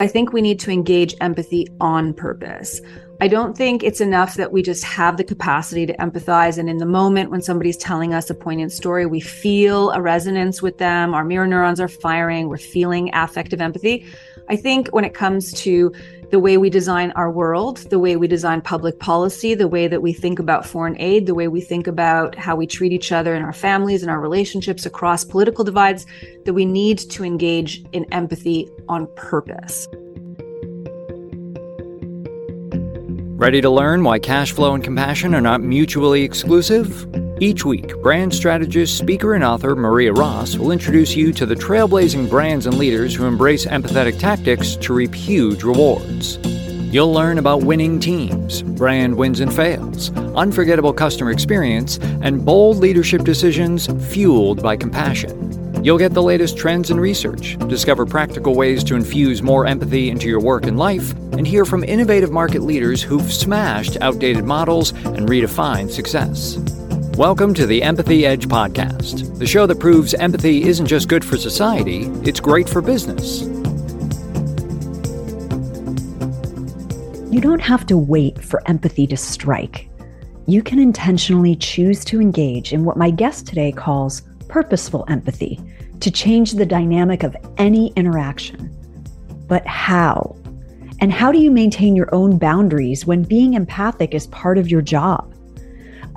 I think we need to engage empathy on purpose. I don't think it's enough that we just have the capacity to empathize. And in the moment when somebody's telling us a poignant story, we feel a resonance with them, our mirror neurons are firing, we're feeling affective empathy. I think when it comes to the way we design our world, the way we design public policy, the way that we think about foreign aid, the way we think about how we treat each other and our families and our relationships across political divides, that we need to engage in empathy on purpose. Ready to learn why cash flow and compassion are not mutually exclusive? Each week, brand strategist, speaker, and author Maria Ross will introduce you to the trailblazing brands and leaders who embrace empathetic tactics to reap huge rewards. You'll learn about winning teams, brand wins and fails, unforgettable customer experience, and bold leadership decisions fueled by compassion. You'll get the latest trends and research, discover practical ways to infuse more empathy into your work and life, and hear from innovative market leaders who've smashed outdated models and redefined success. Welcome to the Empathy Edge podcast, the show that proves empathy isn't just good for society, it's great for business. You don't have to wait for empathy to strike. You can intentionally choose to engage in what my guest today calls purposeful empathy to change the dynamic of any interaction. But how? And how do you maintain your own boundaries when being empathic is part of your job?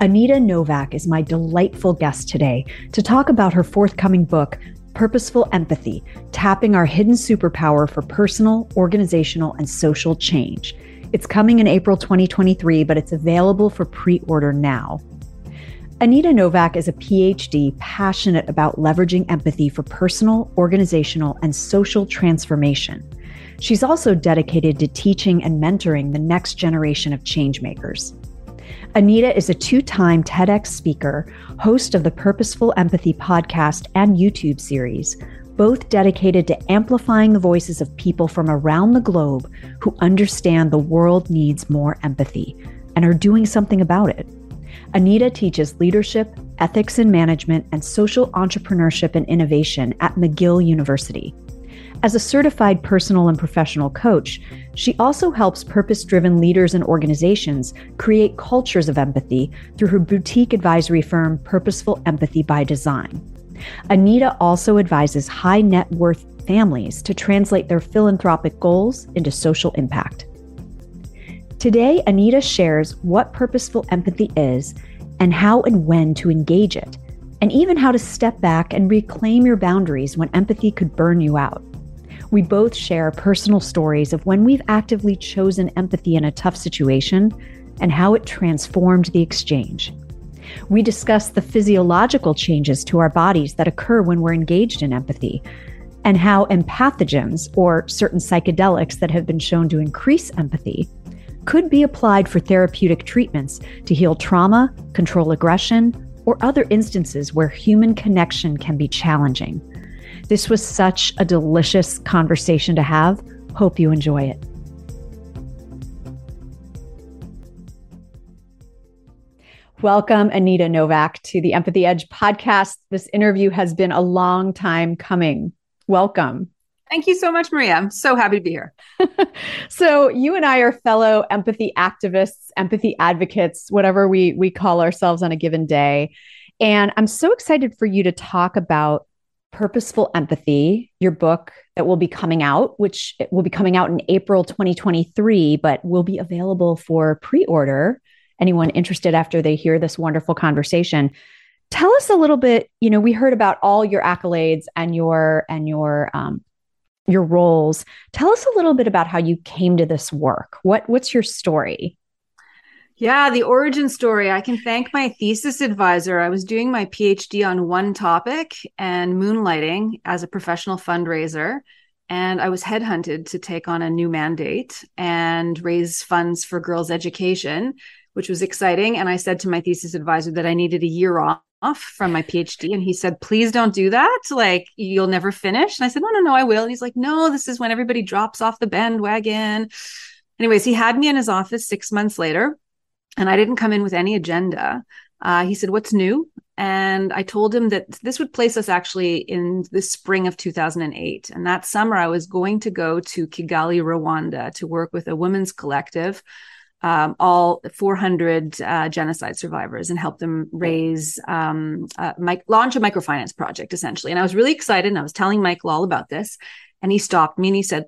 Anita Nowak is my delightful guest today to talk about her forthcoming book, Purposeful Empathy Tapping Our Hidden Superpower for Personal, Organizational, and Social Change. It's coming in April 2023, but it's available for pre order now. Anita Nowak is a PhD passionate about leveraging empathy for personal, organizational, and social transformation. She's also dedicated to teaching and mentoring the next generation of changemakers. Anita is a two time TEDx speaker, host of the Purposeful Empathy podcast and YouTube series, both dedicated to amplifying the voices of people from around the globe who understand the world needs more empathy and are doing something about it. Anita teaches leadership, ethics and management, and social entrepreneurship and innovation at McGill University. As a certified personal and professional coach, she also helps purpose driven leaders and organizations create cultures of empathy through her boutique advisory firm, Purposeful Empathy by Design. Anita also advises high net worth families to translate their philanthropic goals into social impact. Today, Anita shares what purposeful empathy is and how and when to engage it, and even how to step back and reclaim your boundaries when empathy could burn you out. We both share personal stories of when we've actively chosen empathy in a tough situation and how it transformed the exchange. We discuss the physiological changes to our bodies that occur when we're engaged in empathy, and how empathogens, or certain psychedelics that have been shown to increase empathy, could be applied for therapeutic treatments to heal trauma, control aggression, or other instances where human connection can be challenging. This was such a delicious conversation to have. Hope you enjoy it. Welcome, Anita Nowak, to the Empathy Edge podcast. This interview has been a long time coming. Welcome. Thank you so much, Maria. I'm so happy to be here. so, you and I are fellow empathy activists, empathy advocates, whatever we we call ourselves on a given day. And I'm so excited for you to talk about Purposeful Empathy, your book that will be coming out, which will be coming out in April 2023, but will be available for pre-order. Anyone interested after they hear this wonderful conversation. Tell us a little bit, you know, we heard about all your accolades and your and your um, your roles. Tell us a little bit about how you came to this work. What what's your story? Yeah, the origin story. I can thank my thesis advisor. I was doing my PhD on one topic and moonlighting as a professional fundraiser. And I was headhunted to take on a new mandate and raise funds for girls' education, which was exciting. And I said to my thesis advisor that I needed a year off from my PhD. And he said, please don't do that. Like, you'll never finish. And I said, no, no, no, I will. And he's like, no, this is when everybody drops off the bandwagon. Anyways, he had me in his office six months later, and I didn't come in with any agenda. Uh, he said, what's new? and I told him that this would place us actually in the spring of 2008. And that summer, I was going to go to Kigali, Rwanda to work with a women's collective, um, all 400 uh, genocide survivors, and help them raise, um, uh, launch a microfinance project essentially. And I was really excited. And I was telling Michael all about this. And he stopped me and he said,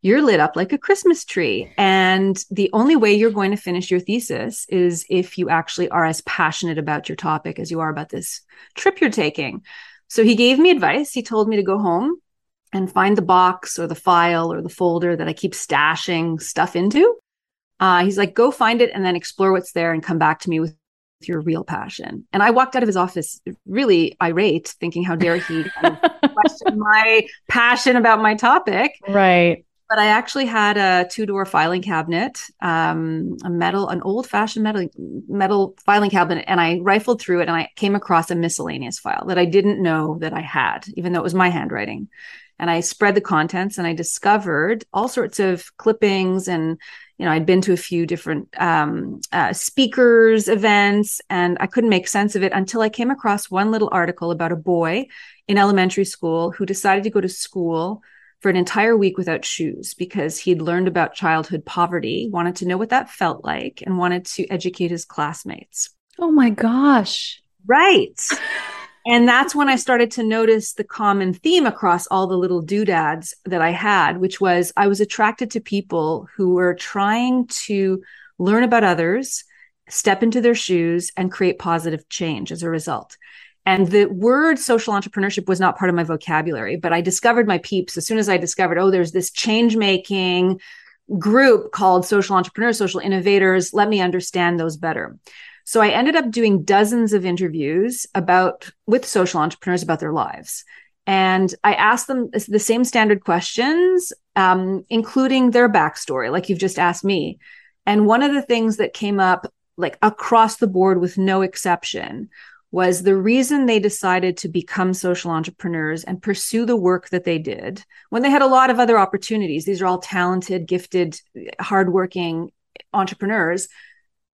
you're lit up like a Christmas tree. And the only way you're going to finish your thesis is if you actually are as passionate about your topic as you are about this trip you're taking. So he gave me advice. He told me to go home and find the box or the file or the folder that I keep stashing stuff into. Uh, he's like, go find it and then explore what's there and come back to me with your real passion. And I walked out of his office really irate, thinking, how dare he question my passion about my topic. Right but I actually had a two door filing cabinet, um, a metal, an old fashioned metal metal filing cabinet, and I rifled through it and I came across a miscellaneous file that I didn't know that I had, even though it was my handwriting. And I spread the contents and I discovered all sorts of clippings and you know, I'd been to a few different um, uh, speakers events, and I couldn't make sense of it until I came across one little article about a boy in elementary school who decided to go to school for an entire week without shoes because he'd learned about childhood poverty, wanted to know what that felt like, and wanted to educate his classmates. Oh my gosh. Right. and that's when I started to notice the common theme across all the little doodads that I had, which was I was attracted to people who were trying to learn about others, step into their shoes, and create positive change as a result. And the word social entrepreneurship was not part of my vocabulary, but I discovered my peeps as soon as I discovered, oh, there's this change making group called social entrepreneurs, social innovators. Let me understand those better. So I ended up doing dozens of interviews about with social entrepreneurs about their lives. And I asked them the same standard questions, um, including their backstory, like you've just asked me. And one of the things that came up, like across the board with no exception, was the reason they decided to become social entrepreneurs and pursue the work that they did when they had a lot of other opportunities. These are all talented, gifted, hardworking entrepreneurs.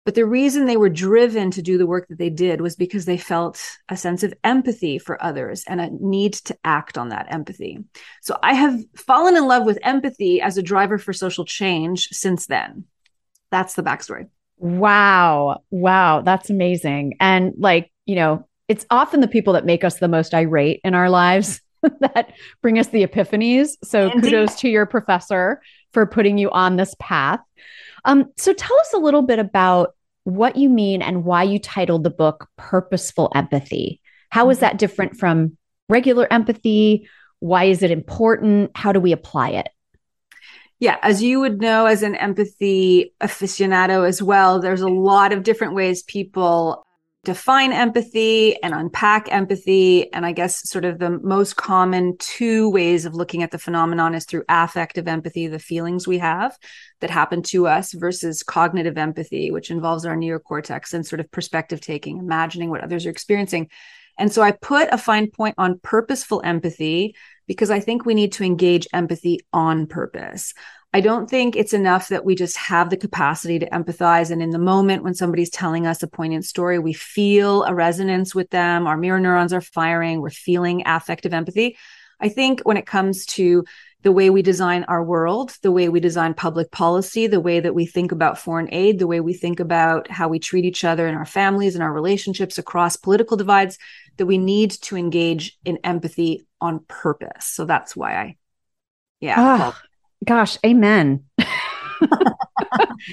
But the reason they were driven to do the work that they did was because they felt a sense of empathy for others and a need to act on that empathy. So I have fallen in love with empathy as a driver for social change since then. That's the backstory. Wow. Wow. That's amazing. And like, you know, it's often the people that make us the most irate in our lives that bring us the epiphanies. So Indeed. kudos to your professor for putting you on this path. Um, so tell us a little bit about what you mean and why you titled the book Purposeful Empathy. How is that different from regular empathy? Why is it important? How do we apply it? Yeah, as you would know, as an empathy aficionado as well, there's a lot of different ways people define empathy and unpack empathy. And I guess sort of the most common two ways of looking at the phenomenon is through affective empathy, the feelings we have that happen to us, versus cognitive empathy, which involves our neocortex and sort of perspective taking, imagining what others are experiencing. And so I put a fine point on purposeful empathy because I think we need to engage empathy on purpose. I don't think it's enough that we just have the capacity to empathize. And in the moment when somebody's telling us a poignant story, we feel a resonance with them, our mirror neurons are firing, we're feeling affective empathy. I think when it comes to the way we design our world, the way we design public policy, the way that we think about foreign aid, the way we think about how we treat each other in our families and our relationships across political divides, that we need to engage in empathy on purpose. So that's why I, yeah. Ah, Gosh, amen.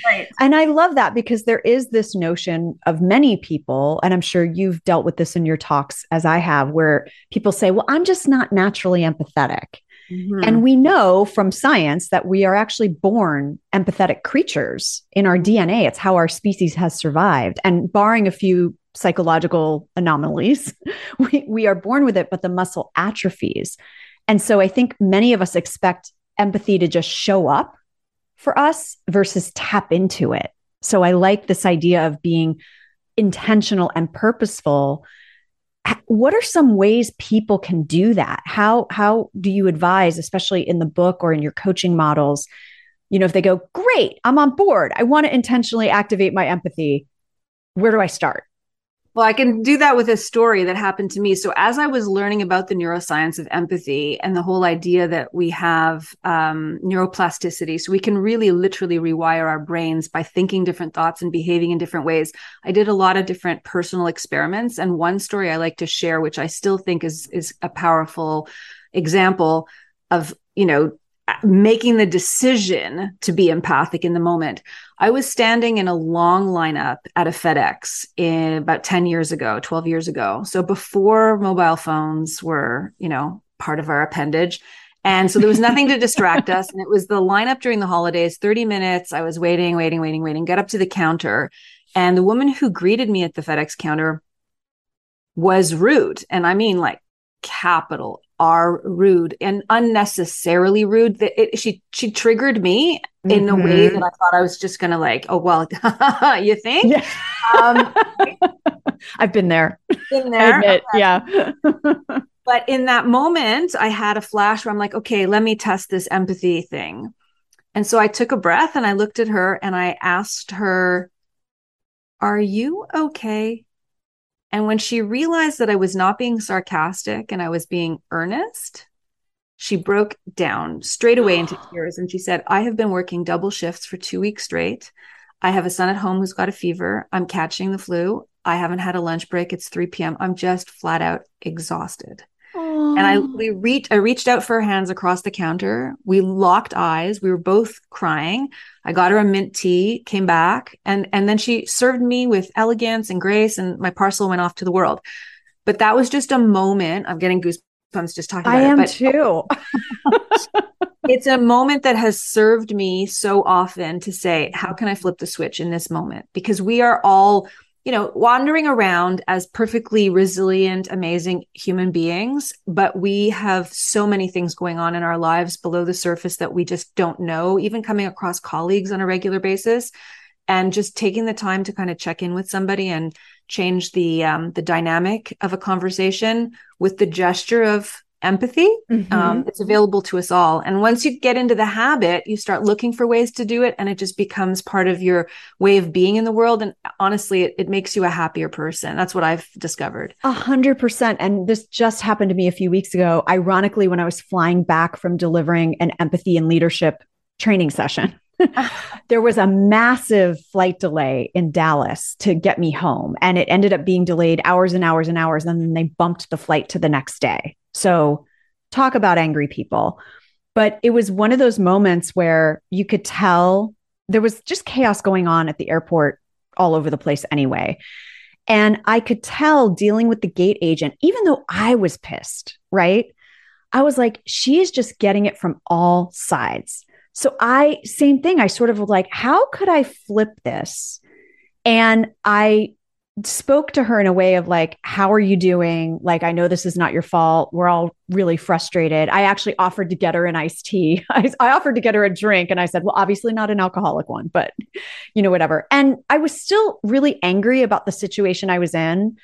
right. And I love that because there is this notion of many people, and I'm sure you've dealt with this in your talks as I have, where people say, Well, I'm just not naturally empathetic. Mm-hmm. And we know from science that we are actually born empathetic creatures in our DNA. It's how our species has survived. And barring a few psychological anomalies, we, we are born with it, but the muscle atrophies. And so I think many of us expect empathy to just show up for us versus tap into it. So I like this idea of being intentional and purposeful. What are some ways people can do that? How how do you advise especially in the book or in your coaching models? You know, if they go, "Great, I'm on board. I want to intentionally activate my empathy." Where do I start? Well, I can do that with a story that happened to me. So, as I was learning about the neuroscience of empathy and the whole idea that we have um, neuroplasticity, so we can really literally rewire our brains by thinking different thoughts and behaving in different ways, I did a lot of different personal experiments. And one story I like to share, which I still think is is a powerful example of you know making the decision to be empathic in the moment. I was standing in a long lineup at a FedEx in about 10 years ago, 12 years ago. So before mobile phones were, you know, part of our appendage. And so there was nothing to distract us. And it was the lineup during the holidays, 30 minutes. I was waiting, waiting, waiting, waiting, get up to the counter. And the woman who greeted me at the FedEx counter was rude. And I mean, like capital are rude and unnecessarily rude that it, she she triggered me mm-hmm. in a way that mm-hmm. I thought I was just gonna like oh well you think yeah. um, I've been there been there admit, yeah but in that moment I had a flash where I'm like okay let me test this empathy thing and so I took a breath and I looked at her and I asked her are you okay and when she realized that I was not being sarcastic and I was being earnest, she broke down straight away into tears and she said, I have been working double shifts for two weeks straight. I have a son at home who's got a fever. I'm catching the flu. I haven't had a lunch break. It's 3 p.m. I'm just flat out exhausted. And I we reached I reached out for her hands across the counter. We locked eyes. We were both crying. I got her a mint tea, came back, and and then she served me with elegance and grace, and my parcel went off to the world. But that was just a moment. I'm getting goosebumps just talking about I am it. too. it's a moment that has served me so often to say, how can I flip the switch in this moment? Because we are all you know, wandering around as perfectly resilient, amazing human beings, but we have so many things going on in our lives below the surface that we just don't know, even coming across colleagues on a regular basis. And just taking the time to kind of check in with somebody and change the um, the dynamic of a conversation with the gesture of empathy. Mm-hmm. Um, it's available to us all. And once you get into the habit, you start looking for ways to do it, and it just becomes part of your way of being in the world. And honestly, it, it makes you a happier person. That's what I've discovered. A hundred percent. And this just happened to me a few weeks ago. Ironically, when I was flying back from delivering an empathy and leadership training session. there was a massive flight delay in Dallas to get me home. And it ended up being delayed hours and hours and hours. And then they bumped the flight to the next day. So, talk about angry people. But it was one of those moments where you could tell there was just chaos going on at the airport all over the place anyway. And I could tell dealing with the gate agent, even though I was pissed, right? I was like, she is just getting it from all sides. So I, same thing. I sort of like, how could I flip this? And I spoke to her in a way of like, How are you doing? Like, I know this is not your fault. We're all really frustrated. I actually offered to get her an iced tea. I, I, offered to get her a drink. And I said, Well, obviously not an alcoholic one, but you know, whatever. And I was still really angry about the situation I was in.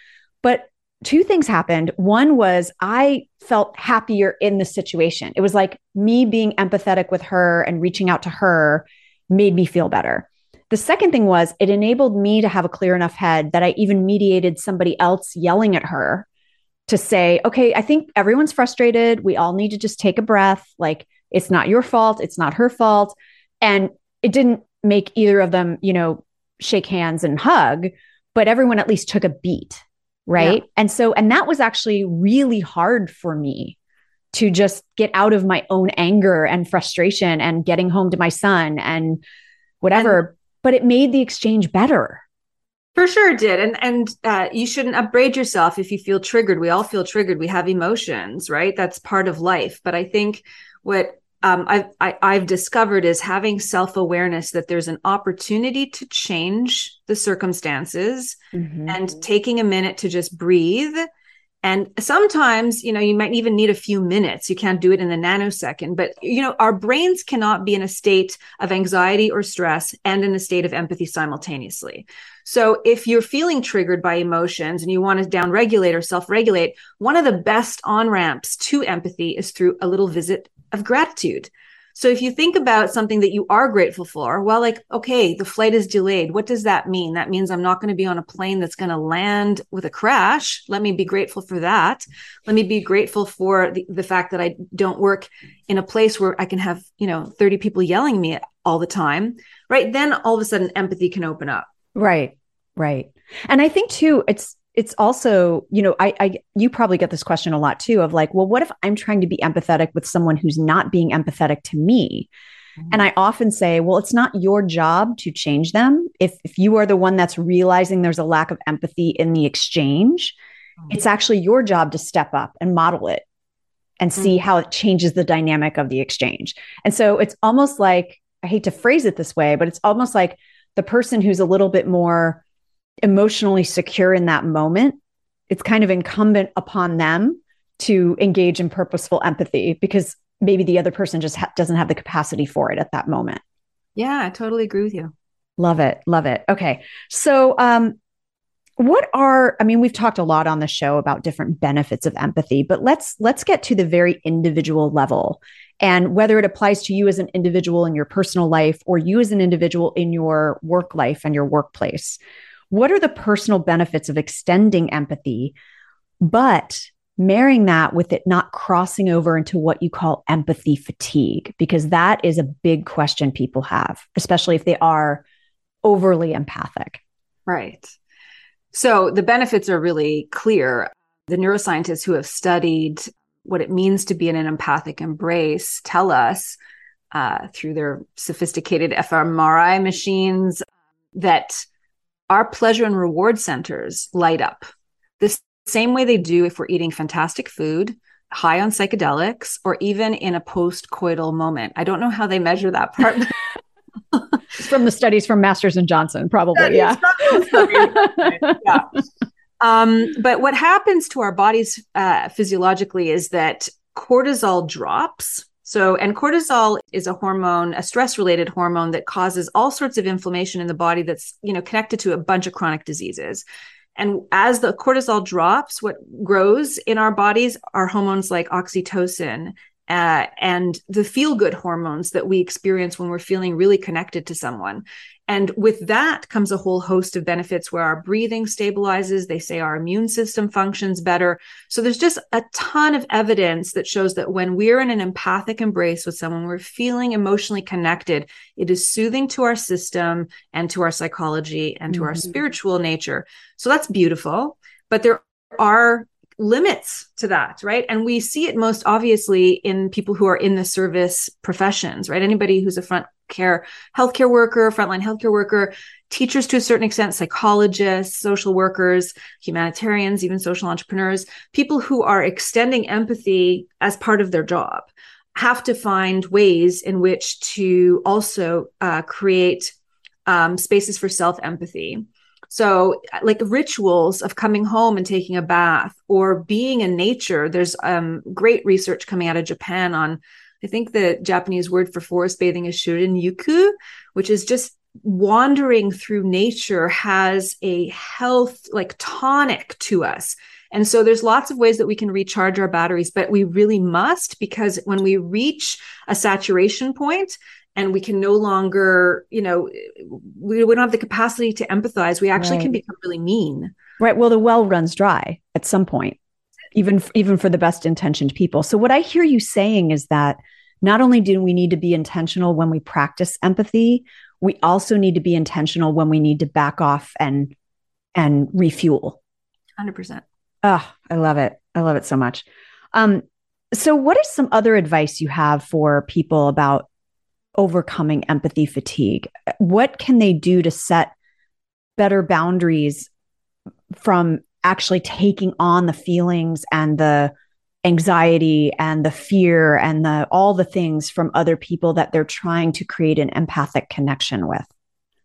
But two things happened. One was I felt happier in the situation. It was like me being empathetic with her and reaching out to her made me feel better. The second thing was it enabled me to have a clear enough head that I even mediated somebody else yelling at her to say, okay, I think everyone's frustrated. We all need to just take a breath. Like, it's not your fault. It's not her fault. And it didn't make either of them, you know, shake hands and hug, but everyone at least took a beat. Right. Yeah. And so, and that was actually really hard for me to just get out of my own anger and frustration and getting home to my son and whatever. But it made the exchange better. For sure it did. And and uh, you shouldn't upbraid yourself if you feel triggered. We all feel triggered. We have emotions, right? That's part of life. But I think what um, I've, I, I've discovered is having self awareness that there's an opportunity to change the circumstances mm-hmm. and taking a minute to just breathe and sometimes, you know, you might even need a few minutes. You can't do it in a nanosecond, but you know, our brains cannot be in a state of anxiety or stress and in a state of empathy simultaneously. So if you're feeling triggered by emotions and you want to downregulate or self-regulate, one of the best on-ramps to empathy is through a little visit of gratitude. So if you think about something that you are grateful for, well, like, okay, the flight is delayed. What does that mean? That means I'm not going to be on a plane that's going to land with a crash. Let me be grateful for that. Let me be grateful for the, the fact that I don't work in a place where I can have, you know, 30 people yelling me all the time. Right. Then all of a sudden empathy can open up. Right. Right. And I think too, it's it's also, you know, I, I, you probably get this question a lot too of like, well, what if I'm trying to be empathetic with someone who's not being empathetic to me? Mm-hmm. And I often say, well, it's not your job to change them. If, if you are the one that's realizing there's a lack of empathy in the exchange, mm-hmm. it's actually your job to step up and model it and see mm-hmm. how it changes the dynamic of the exchange. And so it's almost like, I hate to phrase it this way, but it's almost like the person who's a little bit more emotionally secure in that moment, it's kind of incumbent upon them to engage in purposeful empathy because maybe the other person just ha- doesn't have the capacity for it at that moment. Yeah, I totally agree with you. Love it. Love it. Okay. So, um, what are i mean we've talked a lot on the show about different benefits of empathy but let's let's get to the very individual level and whether it applies to you as an individual in your personal life or you as an individual in your work life and your workplace what are the personal benefits of extending empathy, but marrying that with it not crossing over into what you call empathy fatigue? Because that is a big question people have, especially if they are overly empathic. Right. So the benefits are really clear. The neuroscientists who have studied what it means to be in an empathic embrace tell us uh, through their sophisticated fMRI machines that our pleasure and reward centers light up the same way they do if we're eating fantastic food, high on psychedelics, or even in a post coital moment. I don't know how they measure that part. from the studies from Masters and Johnson, probably. Yeah. yeah. Um, but what happens to our bodies uh, physiologically is that cortisol drops so, and cortisol is a hormone, a stress related hormone that causes all sorts of inflammation in the body that's, you know, connected to a bunch of chronic diseases. And as the cortisol drops, what grows in our bodies are hormones like oxytocin uh, and the feel good hormones that we experience when we're feeling really connected to someone. And with that comes a whole host of benefits where our breathing stabilizes. They say our immune system functions better. So there's just a ton of evidence that shows that when we're in an empathic embrace with someone, we're feeling emotionally connected. It is soothing to our system and to our psychology and to mm-hmm. our spiritual nature. So that's beautiful. But there are limits to that, right? And we see it most obviously in people who are in the service professions, right? Anybody who's a front care healthcare worker, frontline healthcare worker, teachers to a certain extent, psychologists, social workers, humanitarians, even social entrepreneurs, people who are extending empathy as part of their job have to find ways in which to also uh, create um, spaces for self empathy so, like rituals of coming home and taking a bath or being in nature, there's um, great research coming out of Japan on, I think the Japanese word for forest bathing is shinrin-yoku, which is just wandering through nature has a health, like tonic to us. And so there's lots of ways that we can recharge our batteries, but we really must because when we reach a saturation point, and we can no longer you know we, we don't have the capacity to empathize we actually right. can become really mean right well the well runs dry at some point even even for the best intentioned people so what i hear you saying is that not only do we need to be intentional when we practice empathy we also need to be intentional when we need to back off and and refuel. 100% oh i love it. I love it so much. Um so what is some other advice you have for people about overcoming empathy fatigue? What can they do to set better boundaries from actually taking on the feelings and the anxiety and the fear and the all the things from other people that they're trying to create an empathic connection with?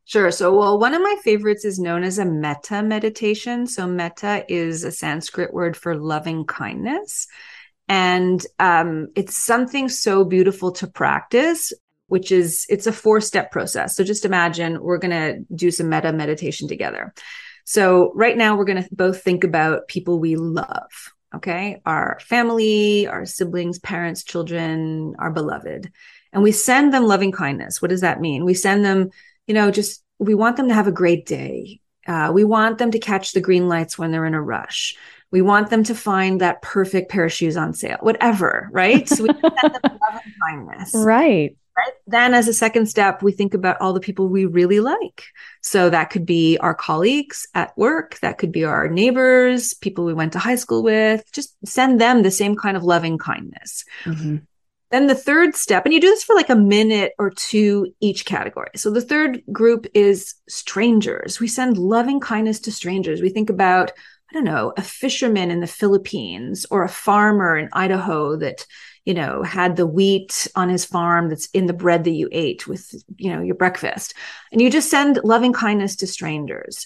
Sure. So, well, one of my favorites is known as a metta meditation. So, metta is a Sanskrit word for loving kindness. And um, it's something so beautiful to practice which is it's a four step process. So just imagine we're going to do some metta meditation together. So right now we're going to both think about people we love. Okay. Our family, our siblings, parents, children, our beloved. and we send them loving kindness. What does that mean? We send them, you know, just we want them to have a great day. Uh, we want them to catch the green lights when they're in a rush. We want them to find that perfect pair of shoes on sale, whatever, right? So we send them loving kindness. Right. Right. Then, as a second step, we think about all the people we really like. So that could be our colleagues at work, that could be our neighbors, people we went to high school with. Just send them the same kind of loving kindness. Mm-hmm. Then the third step, and you do this for like a minute or two each category. So the third group is strangers. We send loving kindness to strangers. We think about, I don't know, a fisherman in the Philippines or a farmer in Idaho that you know, had the wheat on his farm that's in the bread that you ate with, you know, your breakfast. And you just send loving kindness to strangers.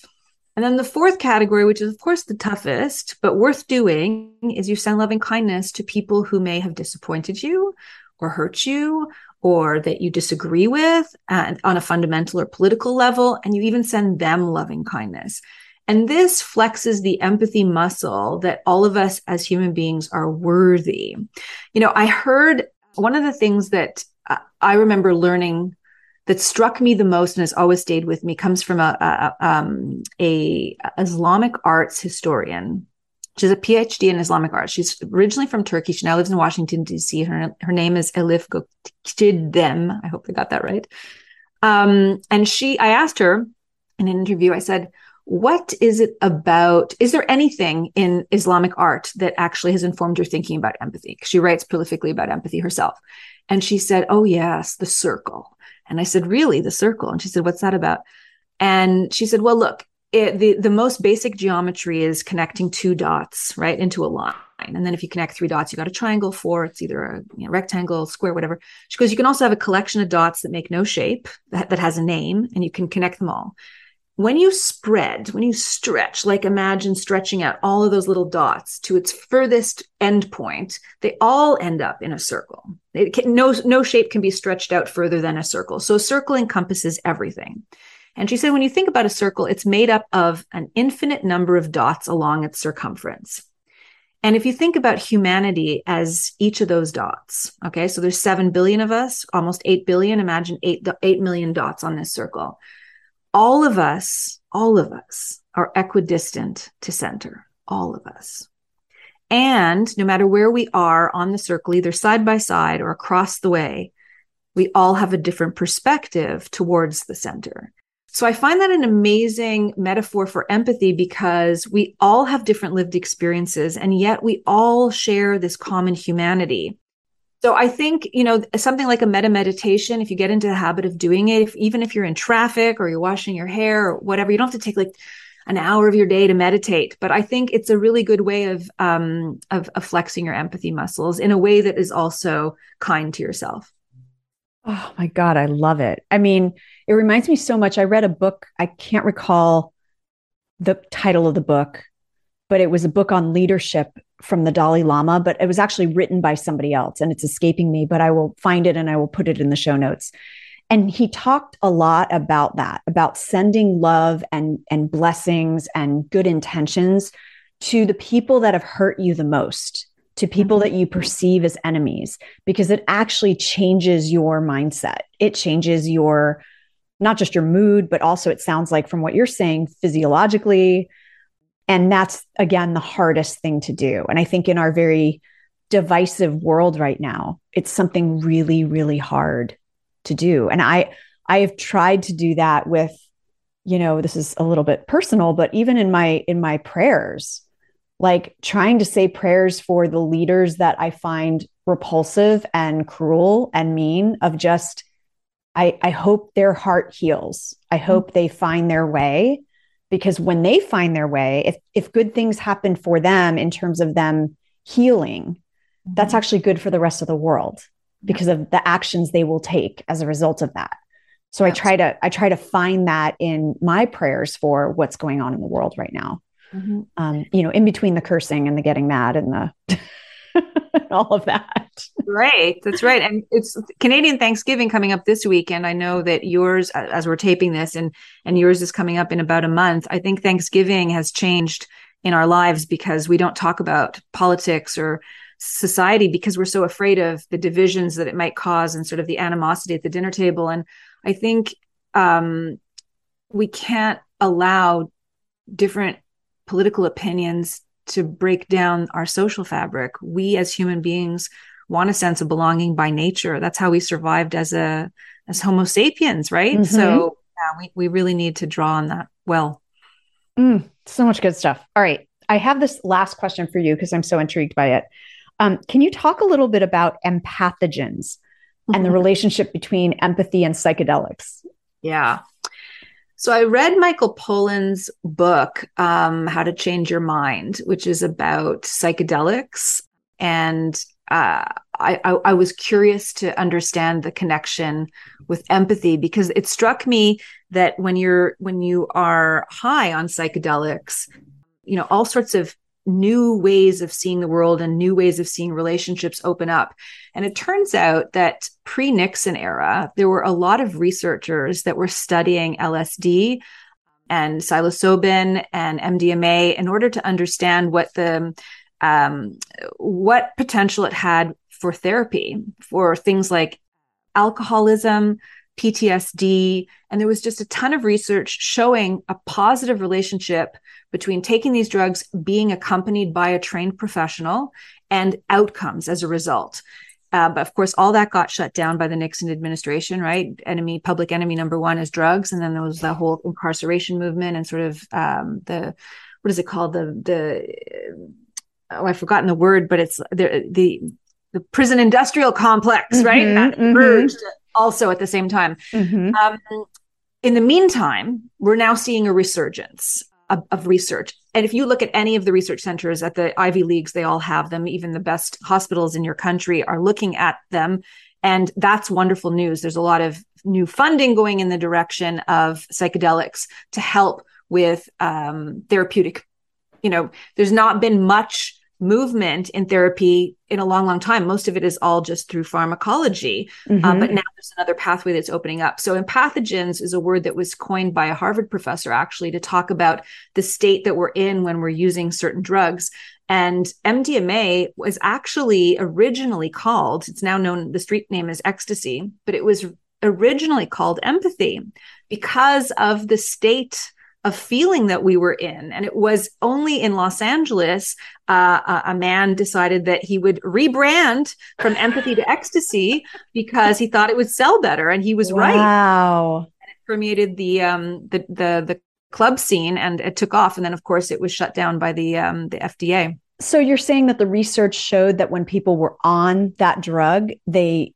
And then the fourth category, which is of course the toughest, but worth doing, is you send loving kindness to people who may have disappointed you or hurt you or that you disagree with on a fundamental or political level. And you even send them loving kindness. And this flexes the empathy muscle that all of us as human beings are worthy. You know, I heard one of the things that I remember learning that struck me the most and has always stayed with me comes from a, a, um, a Islamic arts historian. She's a PhD in Islamic art. She's originally from Turkey. She now lives in Washington, D.C. Her, her name is Elif Gokcigdem. I hope I got that right. Um, and she, I asked her in an interview, I said, what is it about? Is there anything in Islamic art that actually has informed your thinking about empathy? She writes prolifically about empathy herself. And she said, Oh, yes, the circle. And I said, Really, the circle? And she said, What's that about? And she said, Well, look, it, the, the most basic geometry is connecting two dots, right, into a line. And then if you connect three dots, you got a triangle, four, it's either a you know, rectangle, square, whatever. She goes, You can also have a collection of dots that make no shape, that, that has a name, and you can connect them all when you spread, when you stretch, like imagine stretching out all of those little dots to its furthest end point, they all end up in a circle. Can, no, no shape can be stretched out further than a circle. So a circle encompasses everything. And she said, when you think about a circle, it's made up of an infinite number of dots along its circumference. And if you think about humanity as each of those dots, okay, so there's 7 billion of us, almost 8 billion. Imagine 8, 8 million dots on this circle all of us, all of us are equidistant to center, all of us. And no matter where we are on the circle, either side by side or across the way, we all have a different perspective towards the center. So I find that an amazing metaphor for empathy because we all have different lived experiences and yet we all share this common humanity. So I think, you know, something like a metta meditation, if you get into the habit of doing it, if, even if you're in traffic or you're washing your hair or whatever, you don't have to take like an hour of your day to meditate. But I think it's a really good way of, um, of, of flexing your empathy muscles in a way that is also kind to yourself. Oh my God, I love it. I mean, it reminds me so much. I read a book, I can't recall the title of the book, but it was a book on leadership from the Dalai Lama, but it was actually written by somebody else and it's escaping me, but I will find it and I will put it in the show notes. And he talked a lot about that, about sending love and, and blessings and good intentions to the people that have hurt you the most, to people mm-hmm. that you perceive as enemies, because it actually changes your mindset. It changes your, not just your mood, but also it sounds like from what you're saying, physiologically, and that's, again, the hardest thing to do. And I think in our very divisive world right now, it's something really, really hard to do. And I, I have tried to do that with, you know, this is a little bit personal, but even in my, in my prayers, like trying to say prayers for the leaders that I find repulsive and cruel and mean of just, I, I hope their heart heals. I mm-hmm. hope they find their way because when they find their way if if good things happen for them in terms of them healing mm-hmm. that's actually good for the rest of the world because of the actions they will take as a result of that so i try to i try to find that in my prayers for what's going on in the world right now mm-hmm. um, you know in between the cursing and the getting mad and the all of that. Right. That's right. And it's Canadian Thanksgiving coming up this week. And I know that yours, as we're taping this, and, and yours is coming up in about a month. I think Thanksgiving has changed in our lives because we don't talk about politics or society because we're so afraid of the divisions that it might cause and sort of the animosity at the dinner table. And I think um, we can't allow different political opinions to break down our social fabric. We as human beings want a sense of belonging by nature. That's how we survived as a as Homo sapiens, right? Mm-hmm. So yeah, we, we really need to draw on that well. Mm, so much good stuff. All right. I have this last question for you because I'm so intrigued by it. Um, can you talk a little bit about empathogens and the relationship between empathy and psychedelics? Yeah. So I read Michael Pollan's book, um, How to Change Your Mind, which is about psychedelics. And uh, I, I, I was curious to understand the connection with empathy because it struck me that when you're when you are high on psychedelics, you know, all sorts of new ways of seeing the world and new ways of seeing relationships open up. And it turns out that pre Nixon era, there were a lot of researchers that were studying LSD and psilocybin and MDMA in order to understand what the um, what potential it had for therapy for things like alcoholism, PTSD, and there was just a ton of research showing a positive relationship between taking these drugs, being accompanied by a trained professional, and outcomes as a result. Uh, but of course, all that got shut down by the Nixon administration, right? Enemy, public enemy number one is drugs, and then there was the whole incarceration movement and sort of um, the what is it called the the oh I've forgotten the word, but it's the the the prison industrial complex, mm-hmm, right? That mm-hmm. also at the same time. Mm-hmm. Um, in the meantime, we're now seeing a resurgence of, research. And if you look at any of the research centers at the Ivy Leagues, they all have them. Even the best hospitals in your country are looking at them. And that's wonderful news. There's a lot of new funding going in the direction of psychedelics to help with um, therapeutic. You know, there's not been much movement in therapy in a long, long time. Most of it is all just through pharmacology. Mm-hmm. Uh, but now there's another pathway that's opening up. So, empathogens is a word that was coined by a Harvard professor actually to talk about the state that we're in when we're using certain drugs. And MDMA was actually originally called, it's now known, the street name is ecstasy, but it was originally called empathy because of the state of feeling that we were in. And it was only in Los Angeles, uh, a, a, man decided that he would rebrand from empathy to ecstasy because he thought it would sell better. And he was wow. right. Wow. It permeated the, um, the, the, the club scene and it took off. And then of course it was shut down by the, um, the FDA. So you're saying that the research showed that when people were on that drug, they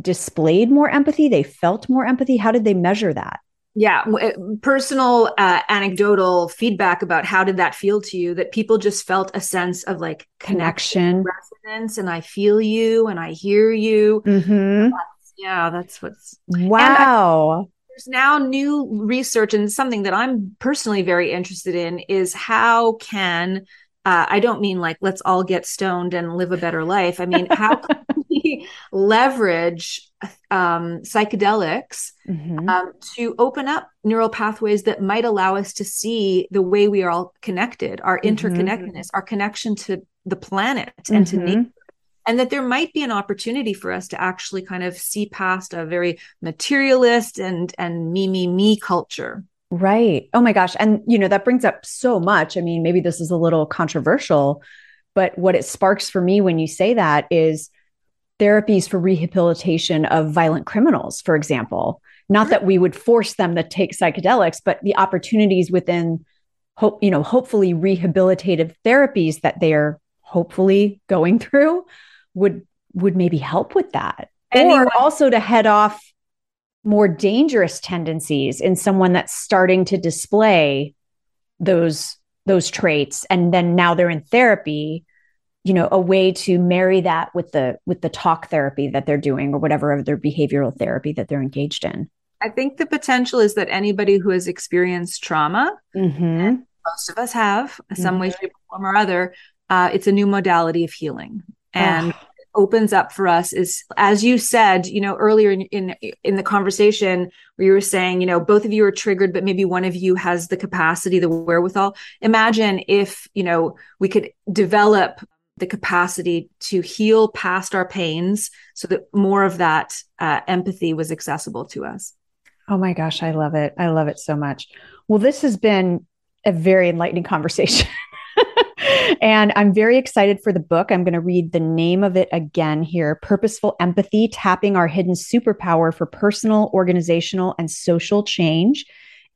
displayed more empathy, they felt more empathy. How did they measure that? Yeah uh, personal uh, anecdotal feedback about how did that feel to you that people just felt a sense of like connection, connection resonance and i feel you and i hear you mm-hmm. that's, yeah that's what's wow I, there's now new research and something that i'm personally very interested in is how can uh, I don't mean like let's all get stoned and live a better life. I mean, how can leverage um, psychedelics mm-hmm. um, to open up neural pathways that might allow us to see the way we are all connected, our mm-hmm. interconnectedness, our connection to the planet and mm-hmm. to nature. And that there might be an opportunity for us to actually kind of see past a very materialist and and me me me culture. Right. Oh my gosh. And you know, that brings up so much. I mean, maybe this is a little controversial, but what it sparks for me when you say that is therapies for rehabilitation of violent criminals, for example. Not that we would force them to take psychedelics, but the opportunities within hope, you know, hopefully rehabilitative therapies that they are hopefully going through would would maybe help with that. Anyway. Or also to head off more dangerous tendencies in someone that's starting to display those those traits and then now they're in therapy you know a way to marry that with the with the talk therapy that they're doing or whatever other behavioral therapy that they're engaged in i think the potential is that anybody who has experienced trauma mm-hmm. most of us have some mm-hmm. way shape or form or other uh, it's a new modality of healing and oh. opens up for us is as you said you know earlier in, in in the conversation where you were saying you know both of you are triggered but maybe one of you has the capacity the wherewithal imagine if you know we could develop the capacity to heal past our pains so that more of that uh, empathy was accessible to us. Oh my gosh, I love it. I love it so much. Well, this has been a very enlightening conversation. and I'm very excited for the book. I'm going to read the name of it again here Purposeful Empathy Tapping Our Hidden Superpower for Personal, Organizational, and Social Change.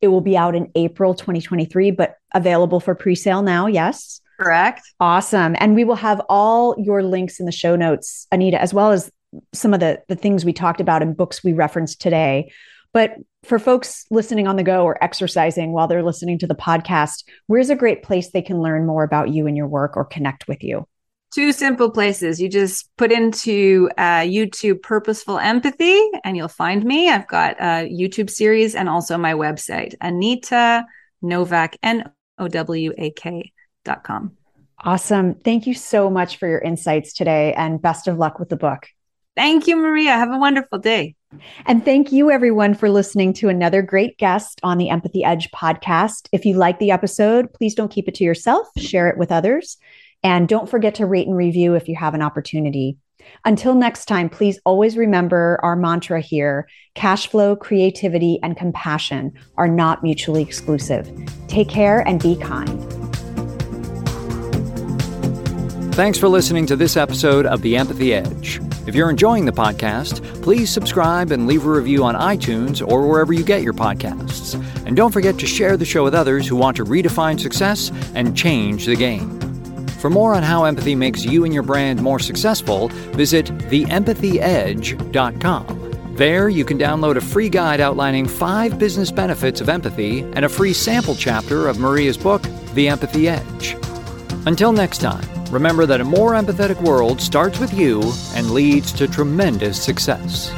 It will be out in April 2023, but available for pre sale now. Yes. Correct. Awesome. And we will have all your links in the show notes, Anita, as well as some of the, the things we talked about in books we referenced today. But for folks listening on the go or exercising while they're listening to the podcast, where's a great place they can learn more about you and your work or connect with you? Two simple places. You just put into uh, YouTube Purposeful Empathy and you'll find me. I've got a YouTube series and also my website, Anita Nowak, N O W A K Awesome. Thank you so much for your insights today and best of luck with the book. Thank you, Maria. Have a wonderful day. And thank you, everyone, for listening to another great guest on the Empathy Edge podcast. If you like the episode, please don't keep it to yourself, share it with others. And don't forget to rate and review if you have an opportunity. Until next time, please always remember our mantra here cash flow, creativity, and compassion are not mutually exclusive. Take care and be kind. Thanks for listening to this episode of The Empathy Edge. If you're enjoying the podcast, please subscribe and leave a review on iTunes or wherever you get your podcasts. And don't forget to share the show with others who want to redefine success and change the game. For more on how empathy makes you and your brand more successful, visit theempathyedge.com. There, you can download a free guide outlining five business benefits of empathy and a free sample chapter of Maria's book, The Empathy Edge. Until next time, remember that a more empathetic world starts with you and leads to tremendous success.